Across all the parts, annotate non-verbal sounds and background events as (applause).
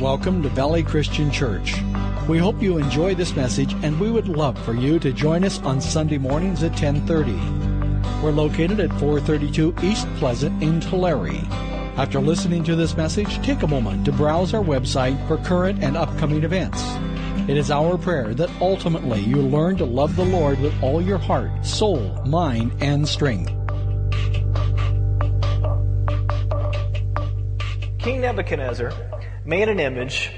Welcome to Valley Christian Church. We hope you enjoy this message and we would love for you to join us on Sunday mornings at 1030. We're located at 432 East Pleasant in Tulare. After listening to this message, take a moment to browse our website for current and upcoming events. It is our prayer that ultimately you learn to love the Lord with all your heart, soul, mind, and strength. King Nebuchadnezzar made an image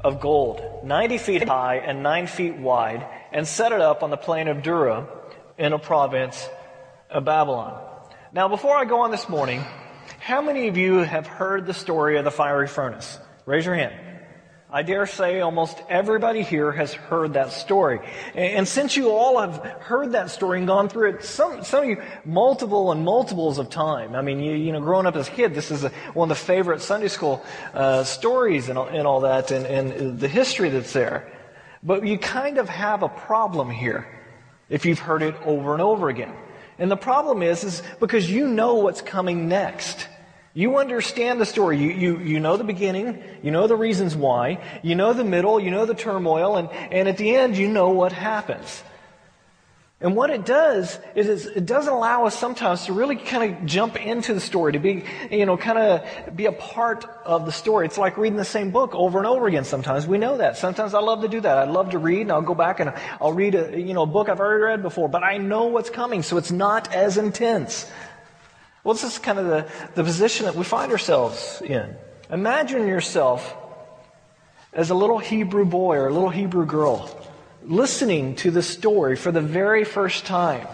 of gold, 90 feet high and 9 feet wide, and set it up on the plain of Dura in a province of Babylon. Now, before I go on this morning, how many of you have heard the story of the fiery furnace? Raise your hand. I dare say almost everybody here has heard that story. And, since you all have heard that story and gone through it, some, some of you multiple and multiples of time. I mean, you, you know, growing up as a kid, this is a, one of the favorite Sunday school uh, stories and, and all that and, and the history that's there. But you kind of have a problem here if you've heard it over and over again. And the problem is, is because you know what's coming next. You understand the story. You, you, you know the beginning. You know the reasons why. You know the middle. You know the turmoil. And, and at the end, you know what happens. And what it does is it doesn't allow us sometimes to really kind of jump into the story, to be, you know, kind of be a part of the story. It's like reading the same book over and over again sometimes. We know that. Sometimes I love to do that. I love to read and I'll go back and I'll read a, you know, a book I've already read before, but I know what's coming, so it's not as intense. Well, this is kind of the, the position that we find ourselves in. Imagine yourself as a little Hebrew boy or a little Hebrew girl listening to the story for the very first time.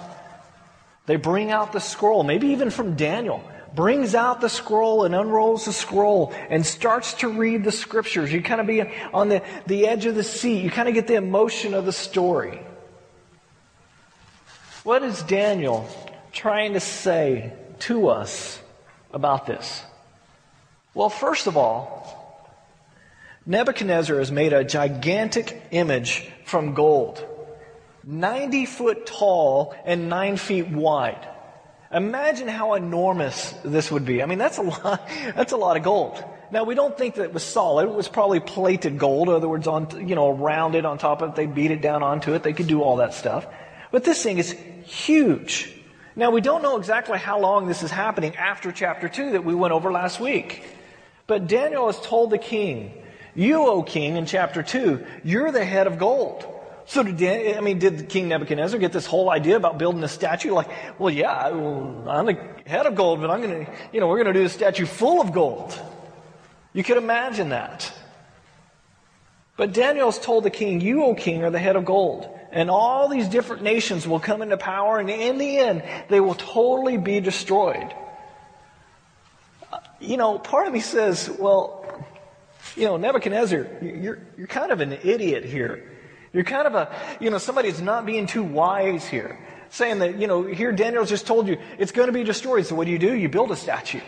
They bring out the scroll, maybe even from Daniel, brings out the scroll and unrolls the scroll and starts to read the scriptures. You kind of be on the, the edge of the seat. You kind of get the emotion of the story. What is Daniel trying to say to us about this? Well, first of all, Nebuchadnezzar has made a gigantic image from gold, 90 foot tall and 9 feet wide. Imagine how enormous this would be. I mean, that's a lot, (laughs) that's a lot of gold. Now, we don't think that it was solid. It was probably plated gold. In other words, on, you know, rounded on top of it. They beat it down onto it. They could do all that stuff. But this thing is huge. Now, we don't know exactly how long this is happening after chapter 2 that we went over last week. But Daniel has told the king, You, O king, in chapter 2, you're the head of gold. So did I mean, did King Nebuchadnezzar get this whole idea about building a statue? Like, well, yeah, I'm the head of gold, but I'm going to, you know, we're going to do a statue full of gold. You could imagine that. But Daniel's told the king, You, O king, are the head of gold. And all these different nations will come into power, and in the end, they will totally be destroyed. Uh, you know, part of me says, well, you know, Nebuchadnezzar, you're, you're kind of an idiot here. You're kind of a, you know, somebody that's not being too wise here. Saying that, you know, here Daniel's just told you it's going to be destroyed. So what do you do? You build a statue.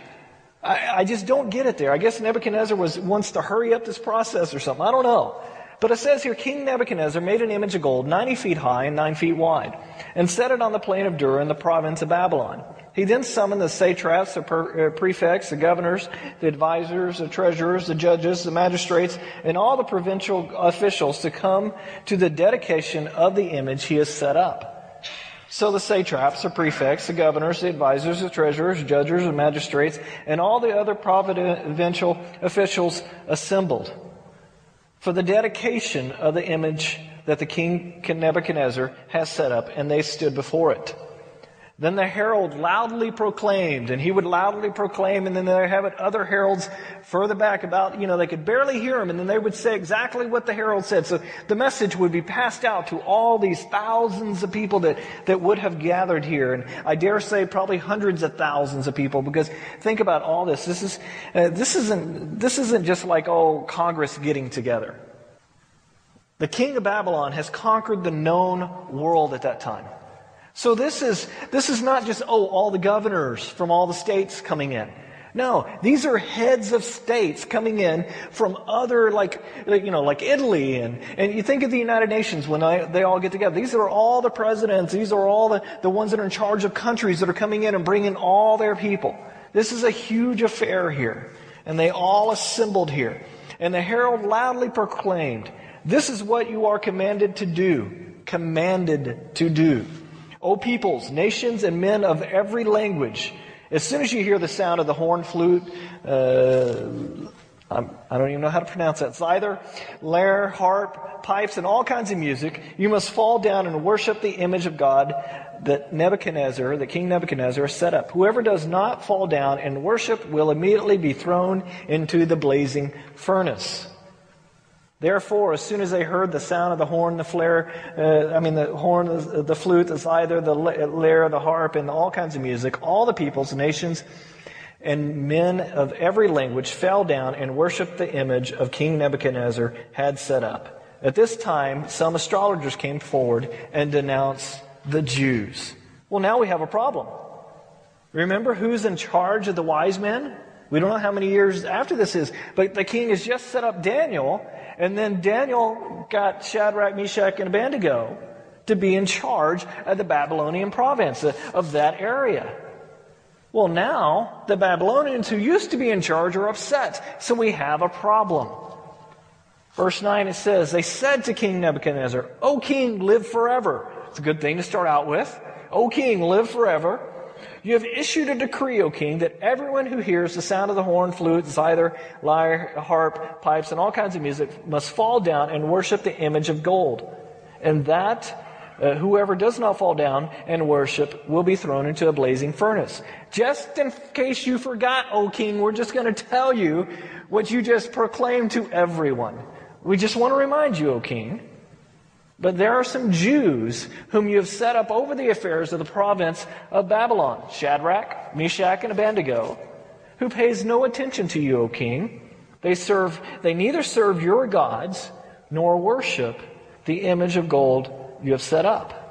I, I just don't get it there. I guess Nebuchadnezzar was, wants to hurry up this process or something. I don't know. But it says here, King Nebuchadnezzar made an image of gold 90 feet high and 9 feet wide, and set it on the plain of Dura in the province of Babylon. He then summoned the satraps, the uh, prefects, the governors, the advisors, the treasurers, the judges, the magistrates, and all the provincial officials to come to the dedication of the image he has set up. So the satraps, the prefects, the governors, the advisors, the treasurers, judges, the magistrates, and all the other provincial officials assembled for the dedication of the image that the king Nebuchadnezzar has set up, and they stood before it. Then the herald loudly proclaimed, and he would loudly proclaim, and then they have it other heralds further back about, you know, they could barely hear him, and then they would say exactly what the herald said. So the message would be passed out to all these thousands of people that, that would have gathered here. And I dare say probably hundreds of thousands of people, because think about all this. This is, uh, this isn't, this isn't just like, oh, Congress getting together. The king of Babylon has conquered the known world at that time. So this is, this is not just, oh, all the governors from all the states coming in. No, these are heads of states coming in from other, like, you know, like Italy. And, and you think of the United Nations when I, they all get together. These are all the presidents. These are all the, the ones that are in charge of countries that are coming in and bringing all their people. This is a huge affair here. And they all assembled here. And the herald loudly proclaimed, This is what you are commanded to do. Commanded to do. O peoples, nations, and men of every language, as soon as you hear the sound of the horn, flute, uh, I'm, I do not even know how to pronounce that. Zither, lyre, harp, pipes, and all kinds of music. You must fall down and worship the image of God that Nebuchadnezzar, the king Nebuchadnezzar, set up. Whoever does not fall down and worship will immediately be thrown into the blazing furnace. Therefore, as soon as they heard the sound of the horn, the flare, uh, I mean the horn, the, flute, the zither, the lyre, the harp, and all kinds of music, all the peoples, nations, and men of every language fell down and worshiped the image of King Nebuchadnezzar had set up. At this time, some astrologers came forward and denounced the Jews. Well, now we have a problem. Remember who's in charge of the wise men? We don't know how many years after this is, but the king has just set up Daniel, and then Daniel got Shadrach, Meshach, and Abednego to be in charge of the Babylonian province of that area. Well, now the Babylonians who used to be in charge are upset, so we have a problem. Verse 9 it says, They said to King Nebuchadnezzar, O king, live forever. It's a good thing to start out with. O king, live forever. You have issued a decree, O king, that everyone who hears the sound of the horn, flute, zither, lyre, harp, pipes, and all kinds of music must fall down and worship the image of gold. And that uh, whoever does not fall down and worship will be thrown into a blazing furnace. Just in case you forgot, O king, we're just going to tell you what you just proclaimed to everyone. We just want to remind you, O king. But there are some Jews whom you have set up over the affairs of the province of Babylon, Shadrach, Meshach, and Abednego, who pays no attention to you, O king. They serve, they neither serve your gods nor worship the image of gold you have set up.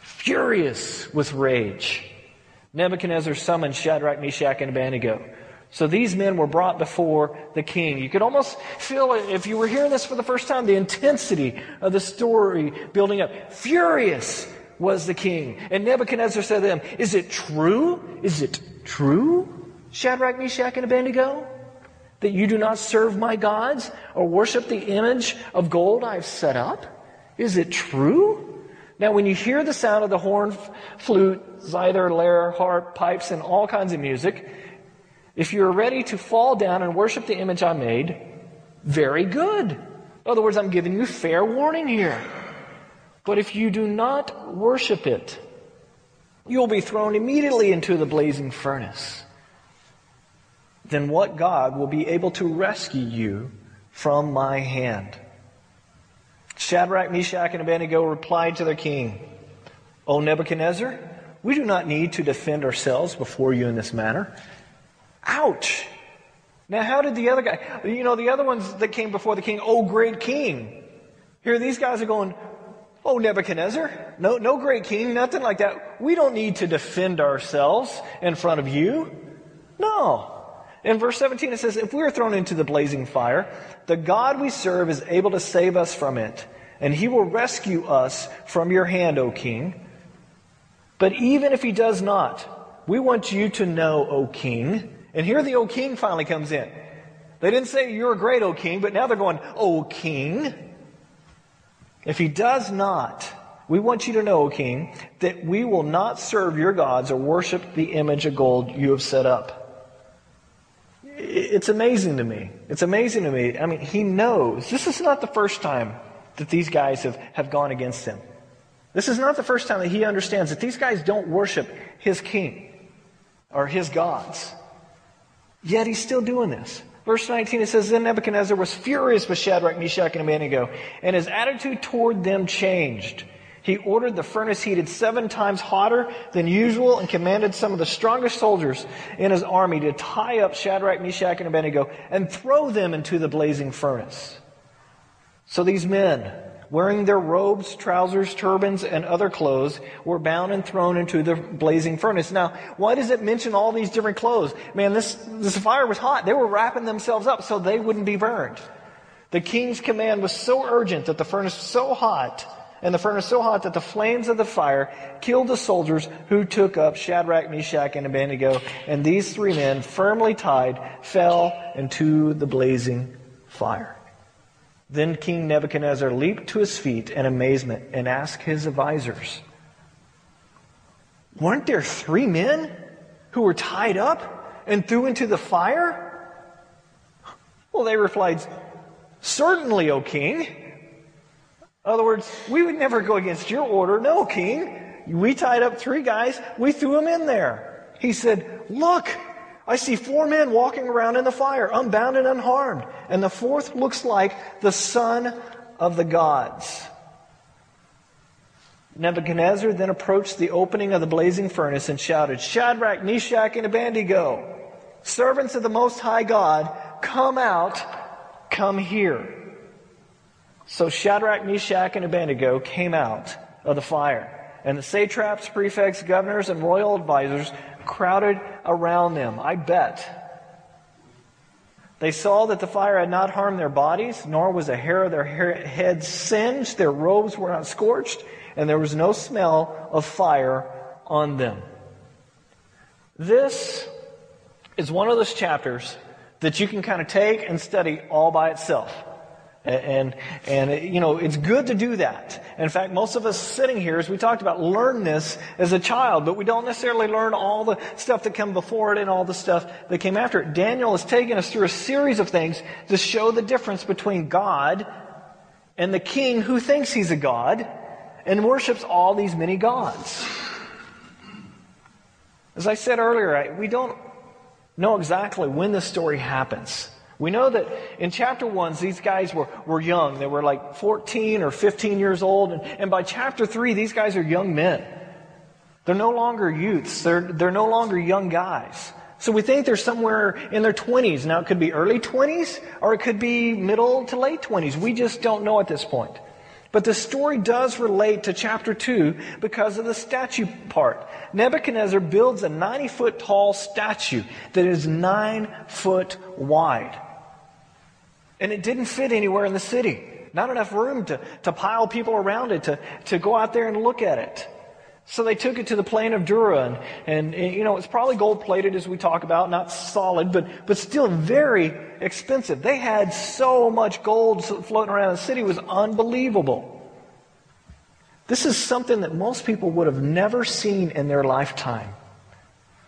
Furious with rage, Nebuchadnezzar summoned Shadrach, Meshach, and Abednego. So these men were brought before the king. You could almost feel, if you were hearing this for the first time, the intensity of the story building up. Furious was the king. And Nebuchadnezzar said to them, Is it true? Is it true, Shadrach, Meshach, and Abednego, that you do not serve my gods or worship the image of gold I have set up? Is it true? Now, when you hear the sound of the horn, flute, zither, lyre, harp, pipes, and all kinds of music, if you're ready to fall down and worship the image I made, very good. In other words, I'm giving you fair warning here. But if you do not worship it, you'll be thrown immediately into the blazing furnace. Then what God will be able to rescue you from my hand? Shadrach, Meshach, and Abednego replied to their king, O Nebuchadnezzar, we do not need to defend ourselves before you in this manner. Ouch! Now, how did the other guy, you know, the other ones that came before the king, oh, great king. Here, these guys are going, oh, Nebuchadnezzar, no, no great king, nothing like that. We don't need to defend ourselves in front of you. No. In verse 17, it says, If we are thrown into the blazing fire, the God we serve is able to save us from it, and he will rescue us from your hand, O king. But even if he does not, we want you to know, O king. And here the O king finally comes in. They didn't say, You're a great O king, but now they're going, O king. If he does not, we want you to know, O king, that we will not serve your gods or worship the image of gold you have set up it's amazing to me. It's amazing to me. I mean, he knows. This is not the first time that these guys have, have gone against him. This is not the first time that he understands that these guys don't worship his king or his gods. Yet he's still doing this. Verse 19, it says, Then Nebuchadnezzar was furious with Shadrach, Meshach, and Abednego, and his attitude toward them changed. He ordered the furnace heated seven times hotter than usual and commanded some of the strongest soldiers in his army to tie up Shadrach, Meshach, and Abednego and throw them into the blazing furnace. So these men, wearing their robes, trousers, turbans, and other clothes, were bound and thrown into the blazing furnace. Now, why does it mention all these different clothes? Man, this, this fire was hot. They were wrapping themselves up so they wouldn't be burned. The king's command was so urgent that the furnace was so hot and the furnace so hot that the flames of the fire killed the soldiers who took up Shadrach, Meshach, and Abednego. And these three men, firmly tied, fell into the blazing fire. Then King Nebuchadnezzar leaped to his feet in amazement and asked his advisors, Weren't there three men who were tied up and threw into the fire? Well, they replied, Certainly, O king. In other words, we would never go against your order. No, king. We tied up three guys, we threw them in there. He said, Look, I see four men walking around in the fire, unbound and unharmed. And the fourth looks like the son of the gods. Nebuchadnezzar then approached the opening of the blazing furnace and shouted, Shadrach, Meshach, and Abednego, servants of the Most High God, come out, come here. So Shadrach, Meshach, and Abednego came out of the fire. And the satraps, prefects, governors, and royal advisers crowded around them. I bet. They saw that the fire had not harmed their bodies, nor was a hair of their heads singed, their robes were not scorched, and there was no smell of fire on them. This is one of those chapters that you can kind of take and study all by itself. And, and, you know, it's good to do that. In fact, most of us sitting here, as we talked about, learn this as a child, but we don't necessarily learn all the stuff that came before it and all the stuff that came after it. Daniel has taken us through a series of things to show the difference between God and the king who thinks he's a God and worships all these many gods. As I said earlier, we don't know exactly when the story happens. We know that in chapter 1, these guys were, were young. They were like 14 or 15 years old. And, and by chapter 3, these guys are young men. They're no longer youths. They're, they're no longer young guys. So we think they're somewhere in their 20s. Now, it could be early 20s or it could be middle to late 20s. We just don't know at this point. But the story does relate to chapter 2 because of the statue part. Nebuchadnezzar builds a 90 foot tall statue that is 9 foot wide. And it didn't fit anywhere in the city. Not enough room to, to pile people around it, to, to go out there and look at it. So they took it to the plain of Dura, and, and, you know, it's probably gold plated as we talk about, not solid, but, but still very expensive. They had so much gold floating around the city, it was unbelievable. This is something that most people would have never seen in their lifetime.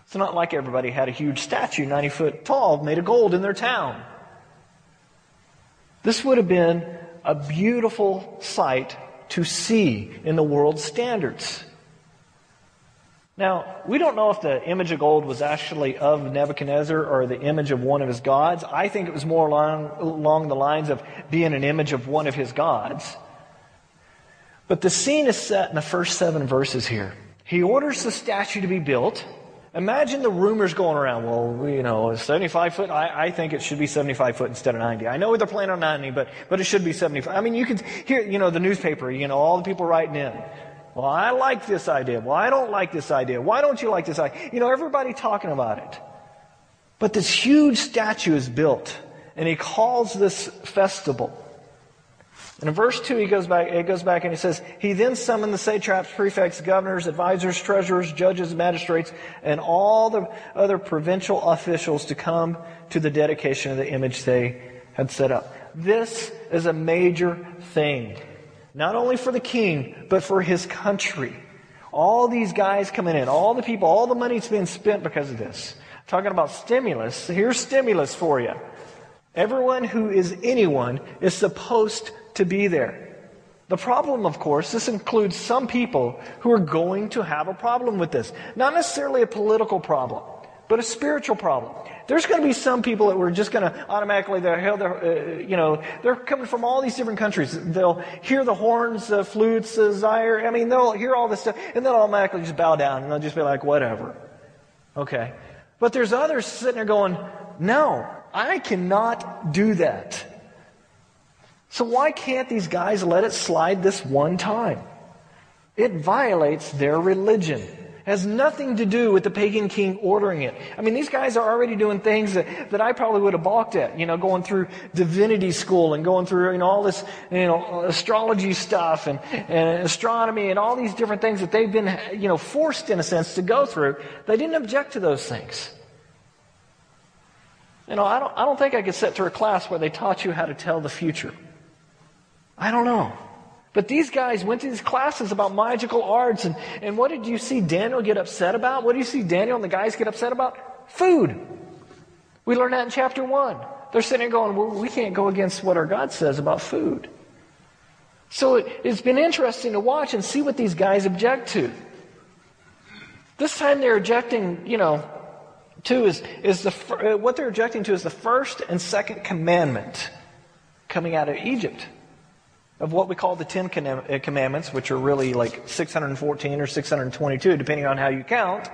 It's not like everybody had a huge statue, 90 foot tall, made of gold in their town. This would have been a beautiful sight to see in the world's standards. Now, we don't know if the image of gold was actually of Nebuchadnezzar or the image of one of his gods. I think it was more along, along the lines of being an image of one of his gods. But the scene is set in the first seven verses here. He orders the statue to be built. Imagine the rumors going around. Well, you know, 75 foot. I, I, think it should be 75 foot instead of 90. I know they're planning on 90, but but it should be 75. I mean, you can hear, you know, the newspaper. You know, all the people writing in. Well, I like this idea. Well, I don't like this idea. Why don't you like this idea? You know, everybody talking about it. But this huge statue is built, and he calls this festival. And in verse 2, he goes back, it goes back and he says, He then summoned the satraps, prefects, governors, advisors, treasurers, judges, magistrates, and all the other provincial officials to come to the dedication of the image they had set up. This is a major thing. Not only for the king, but for his country. All these guys coming in, all the people, all the money's being spent because of this. Talking about stimulus. Here's stimulus for you. Everyone who is anyone is supposed to be there. The problem, of course, this includes some people who are going to have a problem with this. Not necessarily a political problem, but a spiritual problem. There's going to be some people that were just going to automatically, they're, uh, you know, they're coming from all these different countries. They'll hear the horns, the flutes, the lyre. I mean, they'll hear all this stuff, and they'll automatically just bow down, and they'll just be like, whatever. Okay. But there's others sitting there going, no, I cannot do that. So why can't these guys let it slide this one time? It violates their religion. It has nothing to do with the pagan king ordering it. I mean, these guys are already doing things that, that I probably would have balked at, you know, going through divinity school and going through, you know, all this, you know, astrology stuff and, and astronomy and all these different things that they've been, you know, forced in a sense to go through. They didn't object to those things. You know, I don't, I don't think I could sit through a class where they taught you how to tell the future. I don't know. But these guys went to these classes about magical arts, and, and what did you see Daniel get upset about? What do you see Daniel and the guys get upset about? Food. We learned that in chapter 1. They're sitting there going, well, we can't go against what our God says about food. So it, it's been interesting to watch and see what these guys object to. This time they're objecting, you know, to is, is the, what they're objecting to is the first and second commandment coming out of Egypt of what we call the Ten uh, Commandments, which are really like 614 or 622, depending on how you count.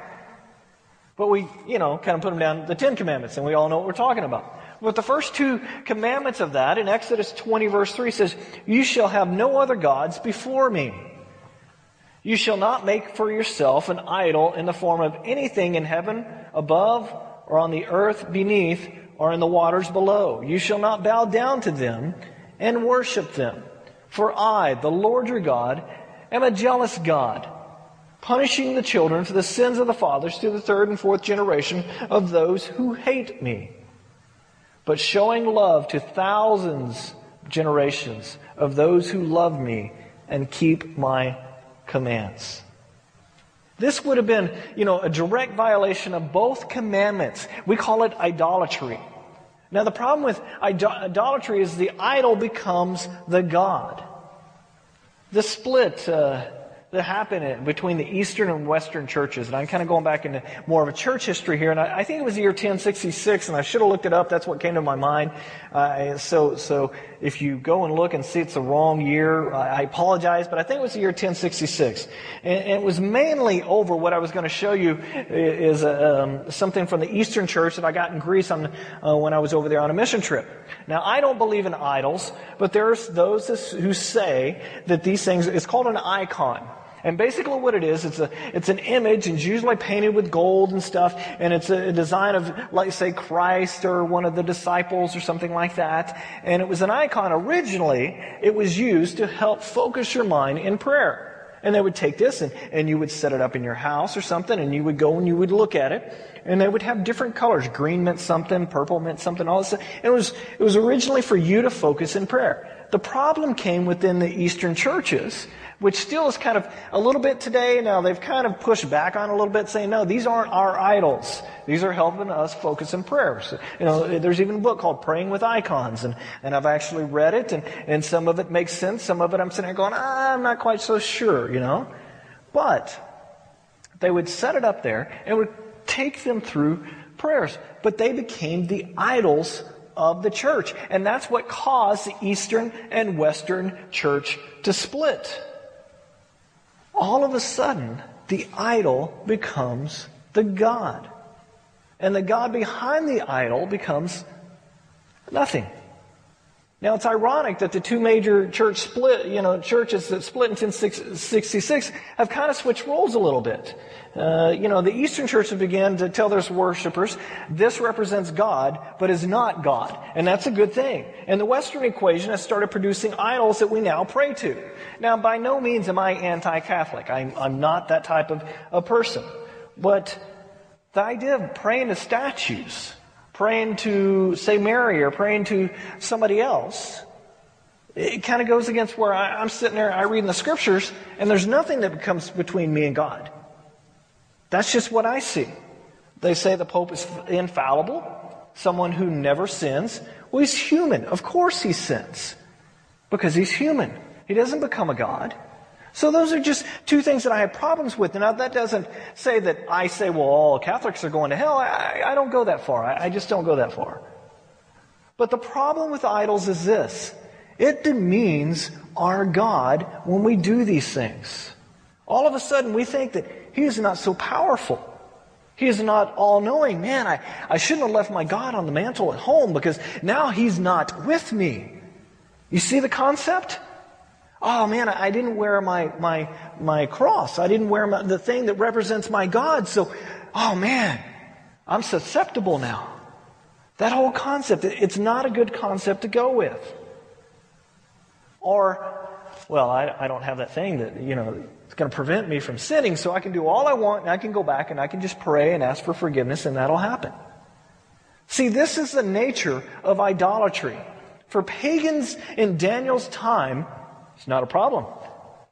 But we, you know, kind of put them down the Ten Commandments, and we all know what we're talking about. But the first two commandments of that in Exodus 20, verse 3 says, You shall have no other gods before me. You shall not make for yourself an idol in the form of anything in heaven above, or on the earth beneath, or in the waters below. You shall not bow down to them and worship them. For I, the Lord your God, am a jealous God, punishing the children for the sins of the fathers to the third and fourth generation of those who hate me, but showing love to thousands generations of those who love me and keep my commands. This would have been, you know, a direct violation of both commandments. We call it idolatry. Now, the problem with idolatry is the idol becomes the God. The split uh, that happened between the Eastern and Western churches, and I'm kind of going back into more of a church history here, and I, I think it was the year 1066, and I should have looked it up. That's what came to my mind. Uh, so, so if you go and look and see it's the wrong year, I apologize, but I think it was the year 1066. And, and it was mainly over what I was going to show you is um, something from the Eastern Church that I got in Greece on, uh, when I was over there on a mission trip. Now, I don't believe in idols, but there's those who say that these things, it's called an icon. And basically what it is, it's, a, it's an image and it's usually painted with gold and stuff. And it's a, design of, like say, Christ or one of the disciples or something like that. And it was an icon originally. It was used to help focus your mind in prayer. And they would take this and, and you would set it up in your house or something and you would go and you would look at it. And they would have different colors. Green meant something, purple meant something, all this. And it was, it was originally for you to focus in prayer. The problem came within the Eastern churches which still is kind of a little bit today. Now they've kind of pushed back on a little bit, saying, no, these aren't our idols. These are helping us focus in prayer. So, you know, there's even a book called Praying with Icons, and, and I've actually read it, and, and some of it makes sense. Some of it I'm sitting there going, ah, I'm not quite so sure, you know. But they would set it up there and would take them through prayers. But they became the idols of the church. And that's what caused the Eastern and Western church to split all of a sudden, the idol becomes the God. And the God behind the idol becomes nothing. Now it's ironic that the two major church split, you know, churches that split in 1066 have kind of switched roles a little bit. Uh, you know, the Eastern Church churches began to tell their worshippers, this represents God, but is not God. And that's a good thing. And the Western equation has started producing idols that we now pray to. Now, by no means am I anti-Catholic. I'm, I'm not that type of a person. But the idea of praying to statues, praying to, say, Mary or praying to somebody else, it kind of goes against where I, am sitting there, I read in the scriptures, and there's nothing that comes between me and God. That's just what I see. They say the Pope is infallible, someone who never sins. Well, he's human. Of course he sins, because he's human. He doesn't become a God. So those are just two things that I have problems with. Now that doesn't say that I say, well, all Catholics are going to hell. I, I don't go that far. I, I just don't go that far. But the problem with idols is this. It demeans our God when we do these things. All of a sudden we think that He is not so powerful. He is not all knowing. Man, I, I shouldn't have left my God on the mantle at home because now He's not with me. You see the concept? Oh man, I didn't wear my, my, my cross. I didn't wear my, the thing that represents my God. So, oh man, I'm susceptible now. That whole concept, it's not a good concept to go with. Or, well, I, I don't have that thing that, you know, it's going to prevent me from sinning, so I can do all I want and I can go back and I can just pray and ask for forgiveness and that'll happen. See, this is the nature of idolatry. For pagans in Daniel's time, it's not a problem.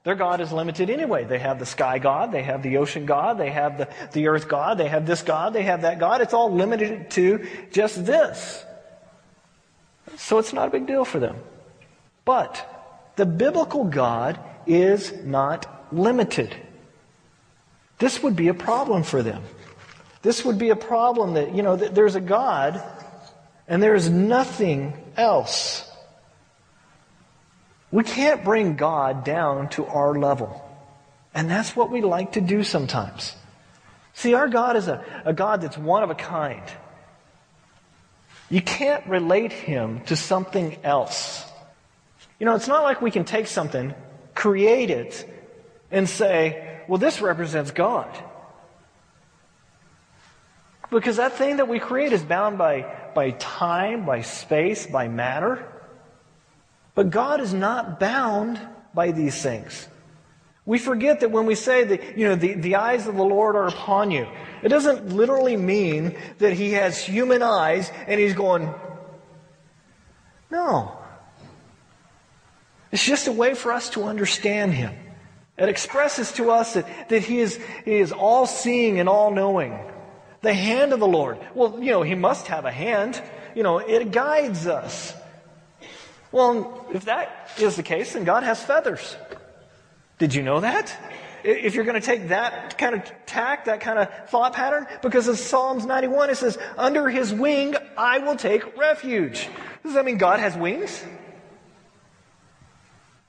Their God is limited anyway. They have the sky God, they have the ocean God, they have the, the earth God, they have this God, they have that God. It's all limited to just this. So it's not a big deal for them. But the biblical God is not limited. This would be a problem for them. This would be a problem that, you know, that there's a God and there's nothing else. We can't bring God down to our level. And that's what we like to do sometimes. See, our God is a, a God that's one of a kind. You can't relate him to something else. You know, it's not like we can take something, create it, and say, well, this represents God. Because that thing that we create is bound by, by time, by space, by matter. But God is not bound by these things. We forget that when we say that, you know, the, the eyes of the Lord are upon you, it doesn't literally mean that He has human eyes and He's going, no. It's just a way for us to understand Him. It expresses to us that, that he, is, he is all seeing and all knowing. The hand of the Lord. Well, you know, He must have a hand. You know, it guides us. Well, if that is the case, then God has feathers. Did you know that? If you're going to take that kind of tack, that kind of thought pattern, because in Psalms 91 it says, Under his wing I will take refuge. Does that mean God has wings?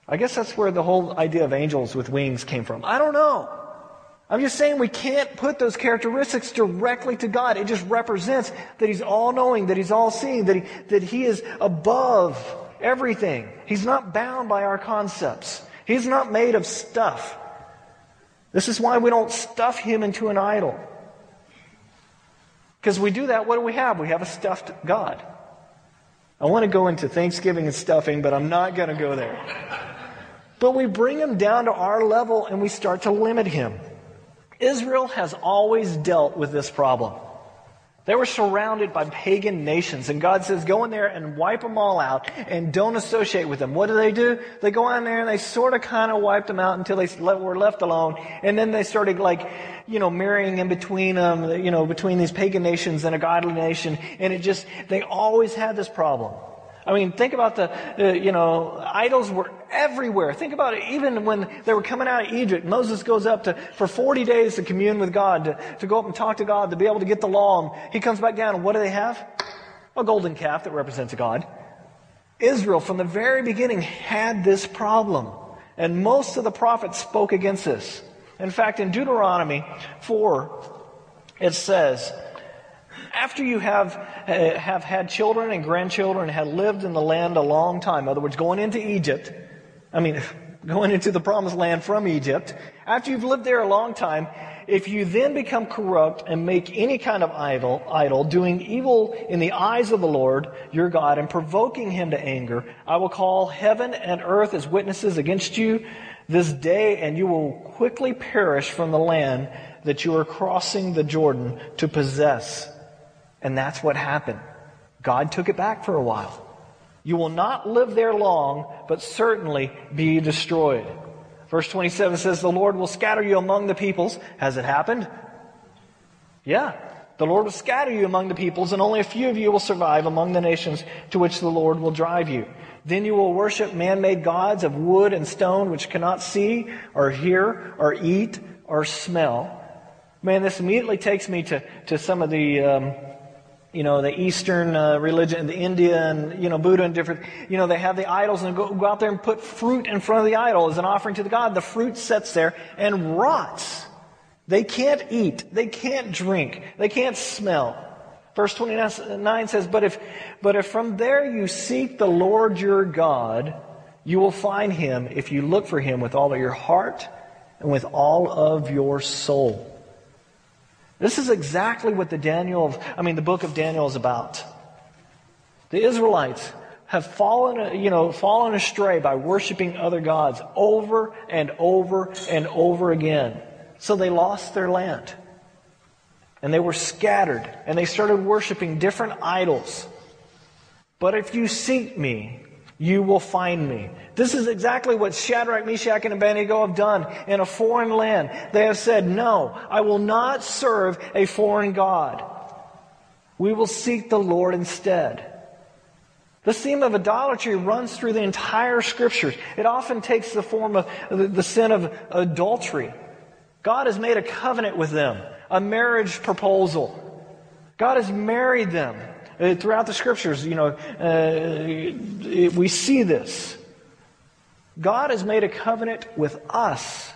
I guess that's where the whole idea of angels with wings came from. I don't know. I'm just saying we can't put those characteristics directly to God. It just represents that He's all knowing, that He's all seeing, that He, that he is above everything. He's not bound by our concepts. He's not made of stuff. This is why we don't stuff Him into an idol. Because we do that, what do we have? We have a stuffed God. I want to go into Thanksgiving and stuffing, but I'm not going to go there. But we bring him down to our level and we start to limit him. Israel has always dealt with this problem. They were surrounded by pagan nations, and God says, go in there and wipe them all out and don't associate with them. What do they do? They go in there and they sort of kind of wiped them out until they were left alone, and then they started like, you know, marrying in between them, you know, between these pagan nations and a godly nation, and it just, they always had this problem. I mean, think about the, uh, you know, idols were everywhere. Think about it. Even when they were coming out of Egypt, Moses goes up to, for 40 days to commune with God, to, to go up and talk to God, to be able to get the law. And he comes back down, and what do they have? A golden calf that represents a God. Israel, from the very beginning, had this problem. And most of the prophets spoke against this. In fact, in Deuteronomy 4, it says, after you have, uh, have had children and grandchildren and have lived in the land a long time, in other words, going into Egypt, I mean, (laughs) going into the promised land from Egypt, after you've lived there a long time, if you then become corrupt and make any kind of idol, idol, doing evil in the eyes of the Lord your God and provoking him to anger, I will call heaven and earth as witnesses against you this day, and you will quickly perish from the land that you are crossing the Jordan to possess. And that's what happened. God took it back for a while. You will not live there long, but certainly be destroyed. Verse 27 says, The Lord will scatter you among the peoples. Has it happened? Yeah. The Lord will scatter you among the peoples, and only a few of you will survive among the nations to which the Lord will drive you. Then you will worship man made gods of wood and stone, which cannot see, or hear, or eat, or smell. Man, this immediately takes me to, to some of the. Um, you know, the Eastern uh, religion, the India and, you know, Buddha and different, you know, they have the idols and go, go out there and put fruit in front of the idol as an offering to the God. The fruit sits there and rots. They can't eat. They can't drink. They can't smell. Verse 29 says, but if, but if from there you seek the Lord your God, You will find him if you look for him with all of your heart and with all of your soul. This is exactly what the Daniel, I mean, the book of Daniel is about. The Israelites have fallen, uh, you know, fallen astray by worshiping other gods over and over and over again. So they lost their land. And they were scattered and they started worshiping different idols. But if you seek me, you will find me. This is exactly what Shadrach, Meshach, and Abednego have done in a foreign land. They have said, No, I will not serve a foreign God. We will seek the Lord instead. The theme of idolatry runs through the entire scriptures. It often takes the form of the sin of adultery. God has made a covenant with them, a marriage proposal. God has married them. Uh, throughout the scriptures, you know, uh, we see this. God has made a covenant with us,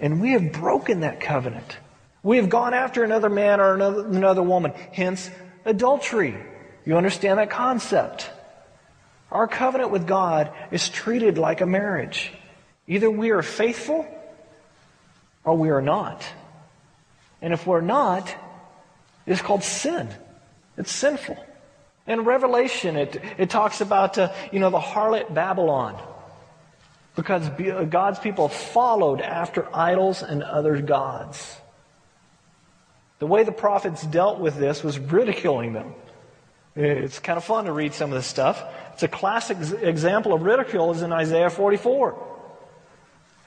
and we have broken that covenant. We have gone after another man or another, another woman, hence adultery. You understand that concept? Our covenant with God is treated like a marriage. Either we are faithful or we are not. And if we're not, it's called sin. It's sinful. In Revelation, it, it talks about, uh, you know, the harlot Babylon. Because God's people followed after idols and other gods. The way the prophets dealt with this was ridiculing them. It's kind of fun to read some of this stuff. It's a classic example of ridicule is in Isaiah 44.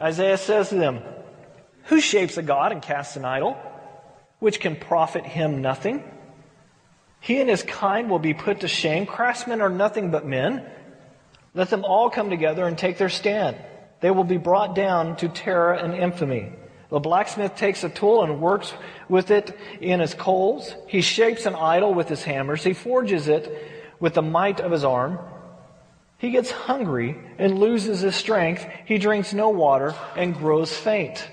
Isaiah says to them, Who shapes a god and casts an idol, which can profit him nothing? He and his kind will be put to shame. Craftsmen are nothing but men. Let them all come together and take their stand. They will be brought down to terror and infamy. The blacksmith takes a tool and works with it in his coals. He shapes an idol with his hammers. He forges it with the might of his arm. He gets hungry and loses his strength. He drinks no water and grows faint.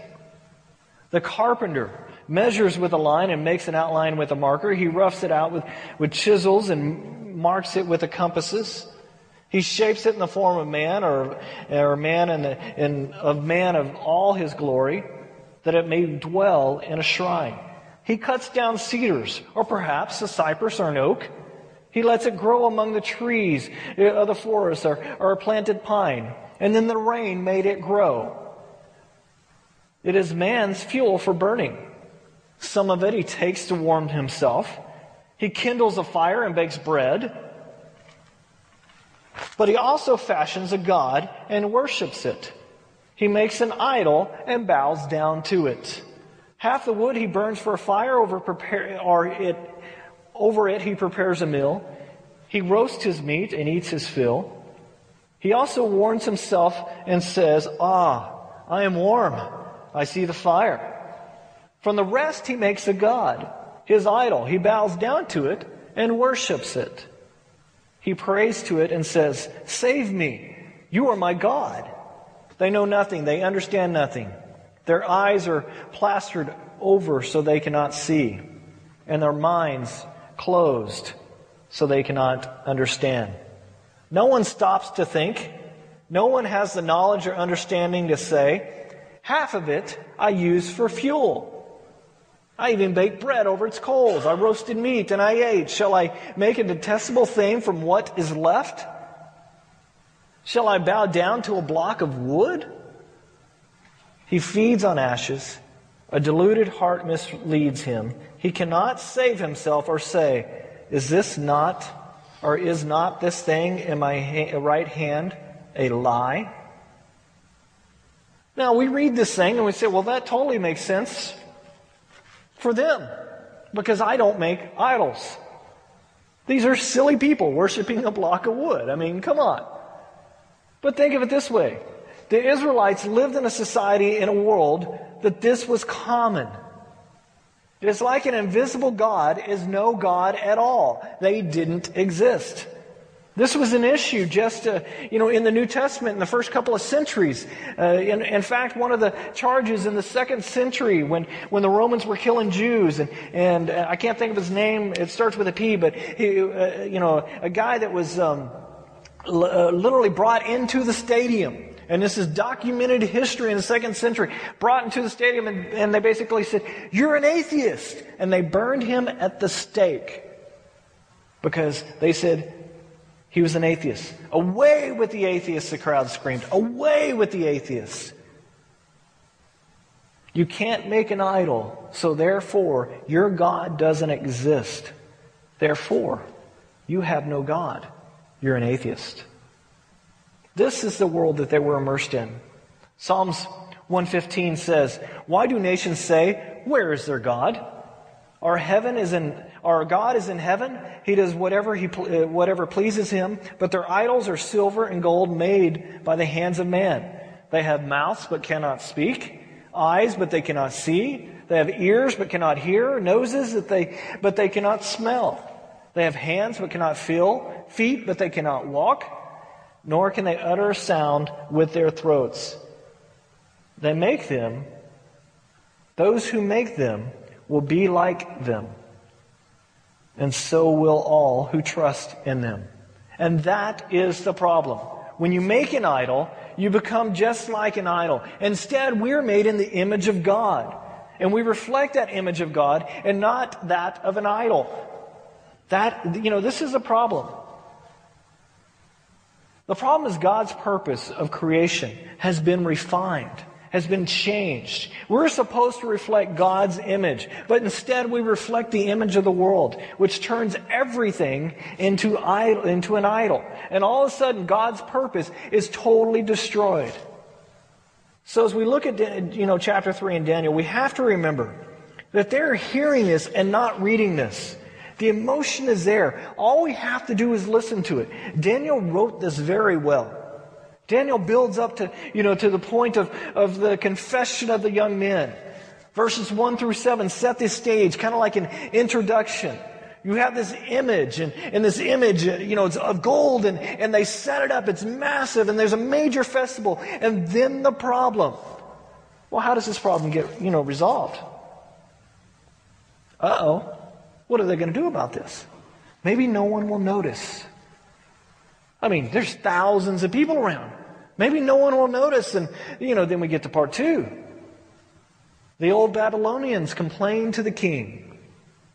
The carpenter measures with a line and makes an outline with a marker. He roughs it out with, with chisels and marks it with the compasses. He shapes it in the form of man or, or man in, the, in, of man of all his glory, that it may dwell in a shrine. He cuts down cedars, or perhaps a cypress or an oak. He lets it grow among the trees of the forest or, or a planted pine. And then the rain made it grow. It is man's fuel for burning. Some of it he takes to warm himself. He kindles a fire and bakes bread. But he also fashions a god and worships it. He makes an idol and bows down to it. Half the wood he burns for a fire over prepare, or it, over it he prepares a meal. He roasts his meat and eats his fill. He also warms himself and says, Ah, I am warm. I see the fire. From the rest, he makes a god, his idol. He bows down to it and worships it. He prays to it and says, Save me. You are my God. They know nothing. They understand nothing. Their eyes are plastered over so they cannot see, and their minds closed so they cannot understand. No one stops to think. No one has the knowledge or understanding to say, half of it I use for fuel. I even baked bread over its coals. I roasted meat and I ate. Shall I make a detestable thing from what is left? Shall I bow down to a block of wood? He feeds on ashes. A deluded heart misleads him. He cannot save himself or say, Is this not, or is not this thing in my right hand a lie? Now we read this thing and we say, Well, that totally makes sense for them because I don't make idols. These are silly people worshiping a block of wood. I mean, come on. But think of it this way. The Israelites lived in a society, in a world, that this was common. It is like an invisible God is no God at all. They didn't exist. This was an issue just, uh, you know, in the New Testament in the first couple of centuries. Uh, in, in, fact, one of the charges in the second century when, when the Romans were killing Jews, and, and uh, I can't think of his name, it starts with a P, but he, uh, you know, a guy that was, um, uh, literally brought into the stadium. And this is documented history in the second century. Brought into the stadium and, and they basically said, You're an atheist. And they burned him at the stake because they said he was an atheist. Away with the atheists, the crowd screamed. Away with the atheists. You can't make an idol, so therefore your God doesn't exist. Therefore, you have no God. You're an atheist. This is the world that they were immersed in. Psalms 115 says, Why do nations say, Where is their God? Our heaven is in, our God is in heaven. He does whatever, he, uh, whatever pleases him, but their idols are silver and gold made by the hands of man. They have mouths but cannot speak, eyes but they cannot see. They have ears but cannot hear, noses that they, but they cannot smell. They have hands but cannot feel, feet but they cannot walk nor can they utter a sound with their throats. They make them, those who make them will be like them, and so will all who trust in them. And that is the problem. When you make an idol, you become just like an idol. Instead, we're made in the image of God. And we reflect that image of God and not that of an idol. That, you know, this is a problem. The problem is God's purpose of creation has been refined, has been changed. We're supposed to reflect God's image, but instead we reflect the image of the world, which turns everything into, idol, into an idol. And all of a sudden, God's purpose is totally destroyed. So as we look at you know, chapter 3 in Daniel, we have to remember that they're hearing this and not reading this. The emotion is there. All we have to do is listen to it. Daniel wrote this very well. Daniel builds up to, you know, to the point of, of the confession of the young men. Verses 1 through 7 set the stage, kind of like an introduction. You have this image, and, and this image, you know, it's of gold, and, and they set it up. It's massive, and there's a major festival. And then the problem. Well, how does this problem get, you know, resolved? Uh oh. What are they going to do about this? Maybe no one will notice. I mean, there's thousands of people around. Maybe no one will notice. And, you know, then we get to part two. The old Babylonians complain to the king.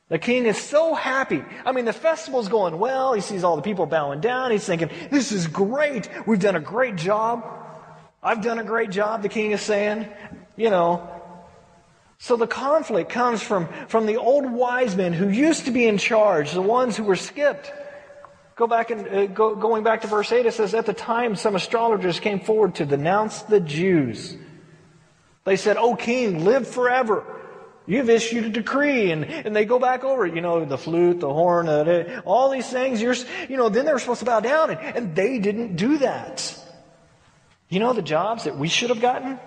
The king is so happy. I mean, the festival's going well. He sees all the people bowing down. He's thinking, this is great. We've done a great job. I've done a great job, the king is saying. You know, so the conflict comes from, from the old wise men who used to be in charge, the ones who were skipped. Go back and uh, go, going back to verse 8, it says, At the time, some astrologers came forward to denounce the Jews. They said, O king, live forever. You've issued a decree. And, and they go back over it. You know, the flute, the horn, uh, all these things. You're, you know, then they were supposed to bow down. And, and they didn't do that. You know the jobs that we should have gotten?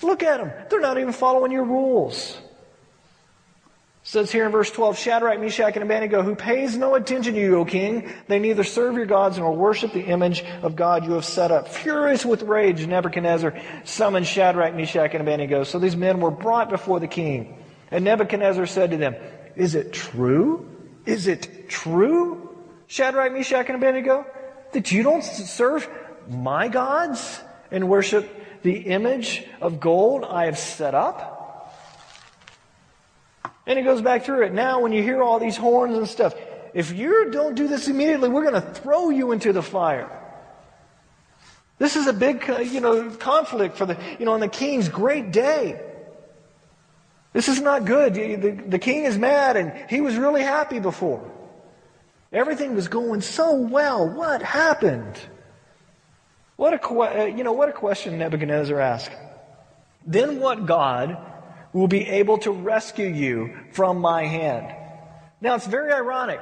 Look at them. They're not even following your rules. Says here in verse 12, Shadrach, Meshach, and Abednego, who pays no attention to you, O king. They neither serve your gods nor worship the image of God you have set up. Furious with rage, Nebuchadnezzar summoned Shadrach, Meshach, and Abednego. So these men were brought before the king. And Nebuchadnezzar said to them, Is it true? Is it true, Shadrach, Meshach, and Abednego, that you don't serve my gods and worship the image of gold I have set up. And he goes back through it. Now, when you hear all these horns and stuff, if you don't do this immediately, we're going to throw you into the fire. This is a big, you know, conflict for the, you know, on the king's great day. This is not good. The, the king is mad and he was really happy before. Everything was going so well. What happened? What a, uh, you know, what a question Nebuchadnezzar asked. Then what God will be able to rescue you from my hand? Now it's very ironic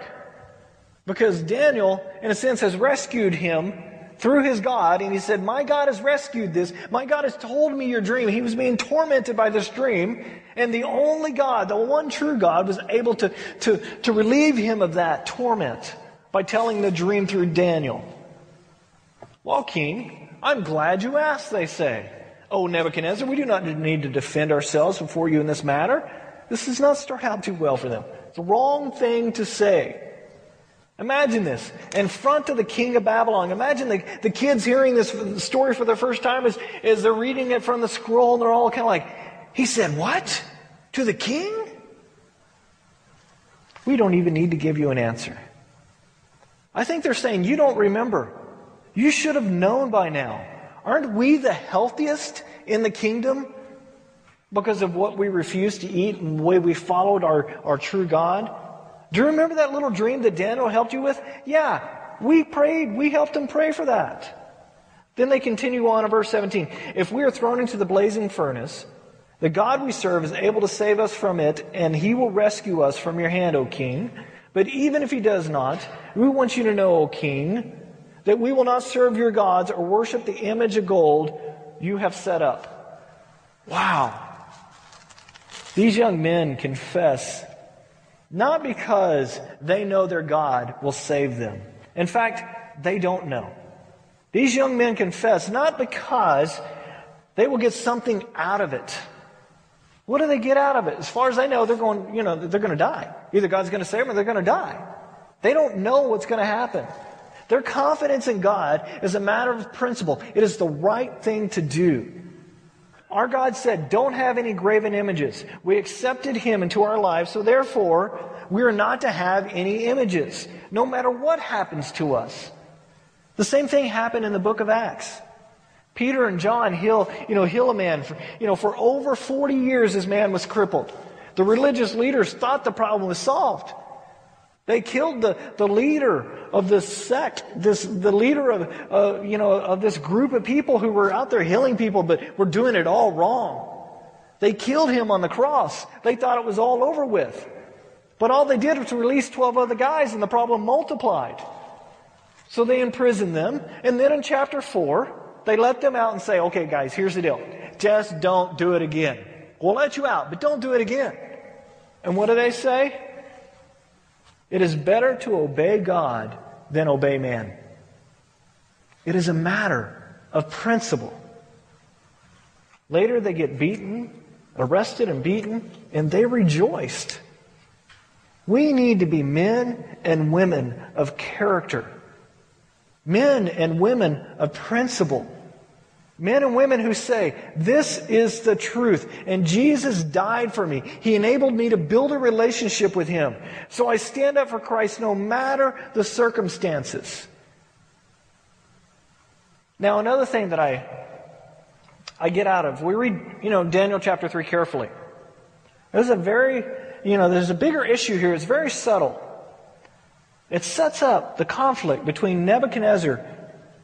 because Daniel, in a sense, has rescued him through his God, and he said, My God has rescued this. My God has told me your dream. He was being tormented by this dream, and the only God, the one true God, was able to, to, to relieve him of that torment by telling the dream through Daniel. Well, king, I'm glad you asked, they say. Oh, Nebuchadnezzar, we do not need to defend ourselves before you in this matter. This does not start out too well for them. It's the wrong thing to say. Imagine this. In front of the king of Babylon. Imagine the, the kids hearing this story for the first time as, as they're reading it from the scroll and they're all kind of like, he said, what? To the king? We don't even need to give you an answer. I think they're saying, you don't remember. You should have known by now. Aren't we the healthiest in the kingdom because of what we refused to eat and the way we followed our, our true God? Do you remember that little dream that Daniel helped you with? Yeah, we prayed. We helped him pray for that. Then they continue on in verse 17. If we are thrown into the blazing furnace, the God we serve is able to save us from it, and he will rescue us from your hand, O king. But even if he does not, we want you to know, O king, that we will not serve your gods or worship the image of gold you have set up. Wow. These young men confess not because they know their God will save them. In fact, they don't know. These young men confess not because they will get something out of it. What do they get out of it? As far as they know, they're going, you know, they're going to die. Either God's going to save them or they're going to die. They don't know what's going to happen. Their confidence in God is a matter of principle. It is the right thing to do. Our God said, don't have any graven images. We accepted Him into our lives, so therefore, we are not to have any images, no matter what happens to us. The same thing happened in the book of Acts. Peter and John heal, you know, heal a man. For, you know, for over 40 years, this man was crippled. The religious leaders thought the problem was solved. They killed the, the leader of this sect, this, the leader of, uh, you know, of this group of people who were out there healing people, but were doing it all wrong. They killed him on the cross. They thought it was all over with. But all they did was release 12 other guys and the problem multiplied. So they imprisoned them. And then in chapter 4, they let them out and say, okay, guys, here's the deal. Just don't do it again. We'll let you out, but don't do it again. And what do they say? It is better to obey God than obey man. It is a matter of principle. Later, they get beaten, arrested, and beaten, and they rejoiced. We need to be men and women of character, men and women of principle. Men and women who say, This is the truth, and Jesus died for me. He enabled me to build a relationship with Him. So I stand up for Christ no matter the circumstances. Now, another thing that I, I get out of, we read, you know, Daniel chapter 3 carefully. There's a very, you know, there's a bigger issue here. It's very subtle. It sets up the conflict between Nebuchadnezzar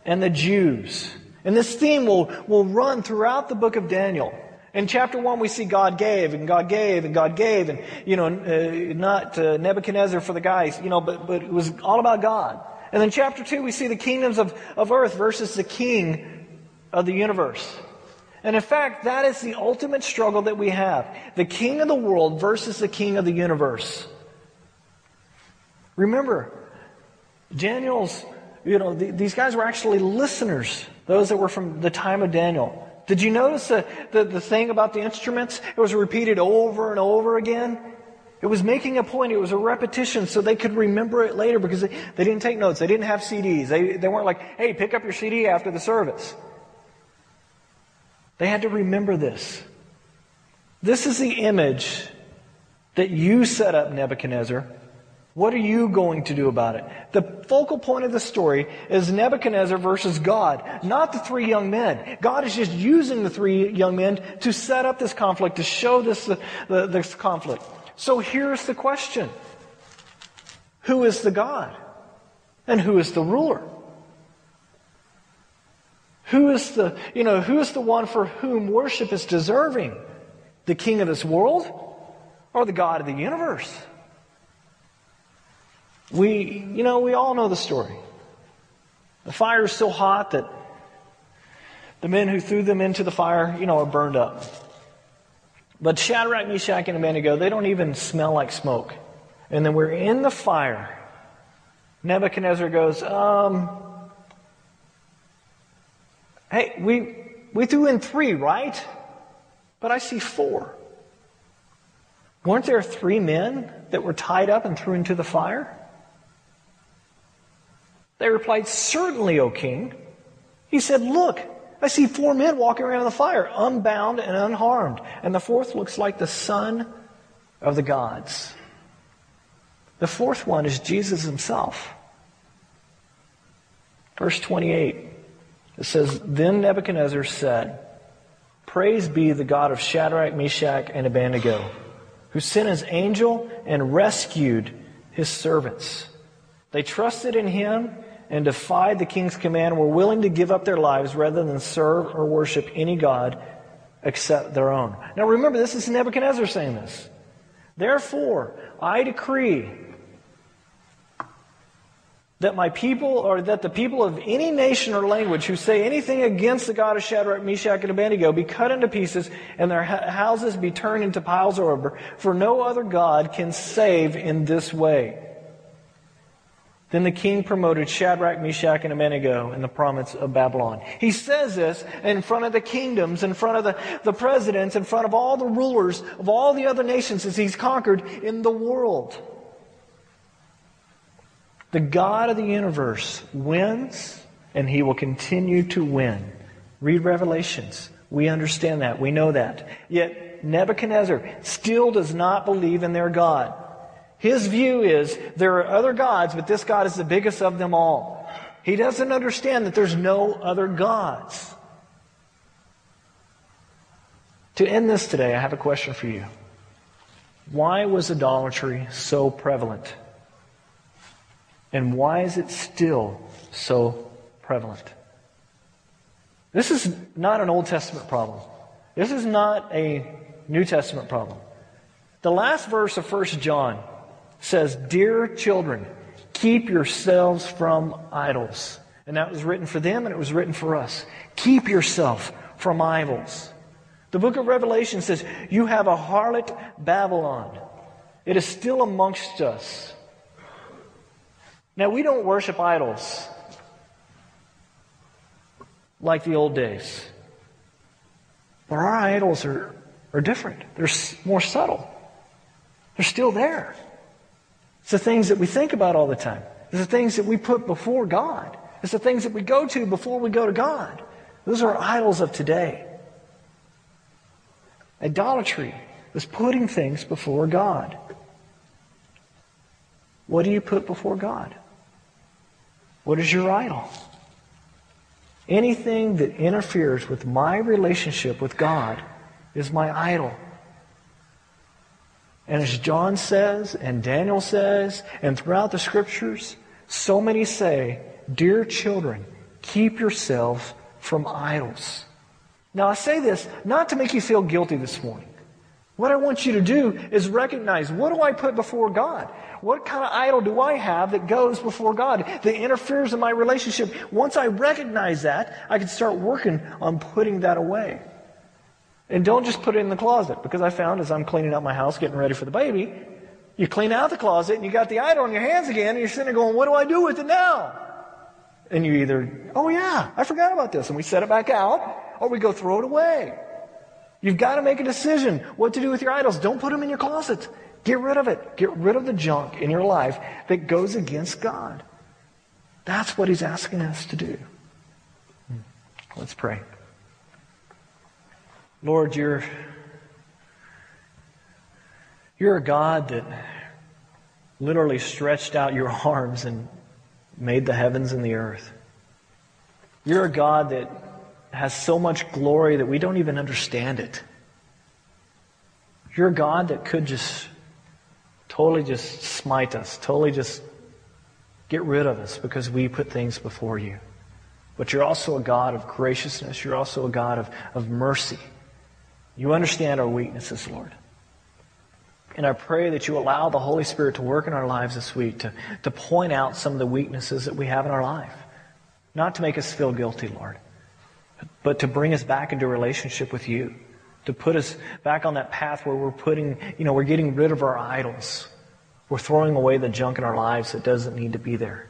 and the Jews. And this theme will, will run throughout the book of Daniel. In chapter 1, we see God gave, and God gave, and God gave, and, you know, uh, not uh, Nebuchadnezzar for the guys, you know, but, but it was all about God. And then chapter 2, we see the kingdoms of, of earth versus the king of the universe. And in fact, that is the ultimate struggle that we have. The king of the world versus the king of the universe. Remember, Daniel's, you know, the, these guys were actually listeners those that were from the time of Daniel. Did you notice the, the, the thing about the instruments? It was repeated over and over again. It was making a point. It was a repetition so they could remember it later because they, they didn't take notes. They didn't have CDs. They, they weren't like, hey, pick up your CD after the service. They had to remember this. This is the image that you set up, Nebuchadnezzar, what are you going to do about it? The focal point of the story is Nebuchadnezzar versus God, not the three young men. God is just using the three young men to set up this conflict, to show this, uh, this conflict. So here's the question. Who is the God? And who is the ruler? Who is the, you know, who is the one for whom worship is deserving? The king of this world or the God of the universe? We, you know, we all know the story. The fire is so hot that the men who threw them into the fire, you know, are burned up. But Shadrach, Meshach, and Abednego, they don't even smell like smoke. And then we're in the fire. Nebuchadnezzar goes, um, hey, we, we threw in three, right? But I see four. Weren't there three men that were tied up and threw into the fire? They replied, Certainly, O king. He said, Look, I see four men walking around in the fire, unbound and unharmed, and the fourth looks like the son of the gods. The fourth one is Jesus himself. Verse 28, it says, Then Nebuchadnezzar said, Praise be the God of Shadrach, Meshach, and Abednego, who sent his angel and rescued his servants. They trusted in him and defied the king's command were willing to give up their lives rather than serve or worship any god except their own. Now remember, this is Nebuchadnezzar saying this. Therefore, I decree that my people, or that the people of any nation or language who say anything against the God of Shadrach, Meshach, and Abednego be cut into pieces and their houses be turned into piles of rubber, for no other God can save in this way. Then the king promoted Shadrach, Meshach, and Abednego in the province of Babylon. He says this in front of the kingdoms, in front of the, the presidents, in front of all the rulers of all the other nations as he's conquered in the world. The God of the universe wins, and he will continue to win. Read Revelations. We understand that. We know that. Yet Nebuchadnezzar still does not believe in their God. His view is there are other gods, but this God is the biggest of them all. He doesn't understand that there's no other gods. To end this today, I have a question for you. Why was idolatry so prevalent? And why is it still so prevalent? This is not an Old Testament problem. This is not a New Testament problem. The last verse of 1 John says, Dear children, keep yourselves from idols. And that was written for them and it was written for us. Keep yourself from idols. The book of Revelation says, You have a harlot Babylon. It is still amongst us. Now, we don't worship idols like the old days. But our idols are, are different, they're more subtle, they're still there. It's the things that we think about all the time. It's the things that we put before God. It's the things that we go to before we go to God. Those are idols of today. Idolatry is putting things before God. What do you put before God? What is your idol? Anything that interferes with my relationship with God is my idol. And as John says, and Daniel says, and throughout the scriptures, so many say, Dear children, keep yourselves from idols. Now, I say this not to make you feel guilty this morning. What I want you to do is recognize what do I put before God? What kind of idol do I have that goes before God, that interferes in my relationship? Once I recognize that, I can start working on putting that away. And don't just put it in the closet, because I found as I'm cleaning out my house, getting ready for the baby, you clean out the closet and you got the idol in your hands again, and you're sitting there going, What do I do with it now? And you either, Oh yeah, I forgot about this, and we set it back out, or we go throw it away. You've got to make a decision what to do with your idols. Don't put them in your closet. Get rid of it. Get rid of the junk in your life that goes against God. That's what He's asking us to do. Let's pray. Lord, you're, you're a God that literally stretched out your (laughs) arms and made the heavens and the earth. You're a God that has so much glory that we don't even understand it. You're a God that could just totally just smite us, totally just get rid of us because we put things before you. But you're also a God of graciousness. You're also a God of, of mercy. You understand our weaknesses, Lord. And I pray that you allow the Holy Spirit to work in our lives this week to, to point out some of the weaknesses that we have in our life. Not to make us feel guilty, Lord, but to bring us back into relationship with you. To put us back on that path where we're putting, you know, we're getting rid of our idols. We're throwing away the junk in our lives that doesn't need to be there.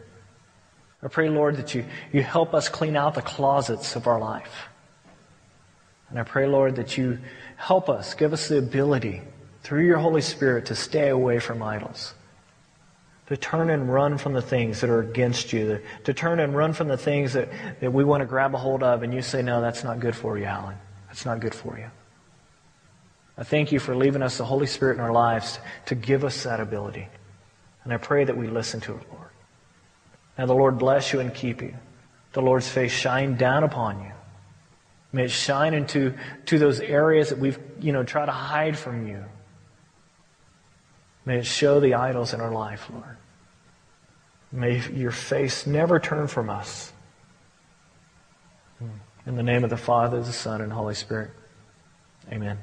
I pray, Lord, that you, you help us clean out the closets of our life. And I pray, Lord, that you help us, give us the ability through your Holy Spirit to stay away from idols. to turn and run from the things that are against you, to turn and run from the things that, that we want to grab a hold of, and you say, No, that's not good for you, Alan. That's not good for you. I thank you for leaving us the Holy Spirit in our lives to give us that ability. And I pray that we listen to it, Lord. Now the Lord bless you and keep you. The Lord's face shine down upon you. May it shine into to those areas that we've, you know, tried to hide from you. May it show the idols in our life, Lord. May your face never turn from us. In the name of the Father, the Son, and Holy Spirit. Amen.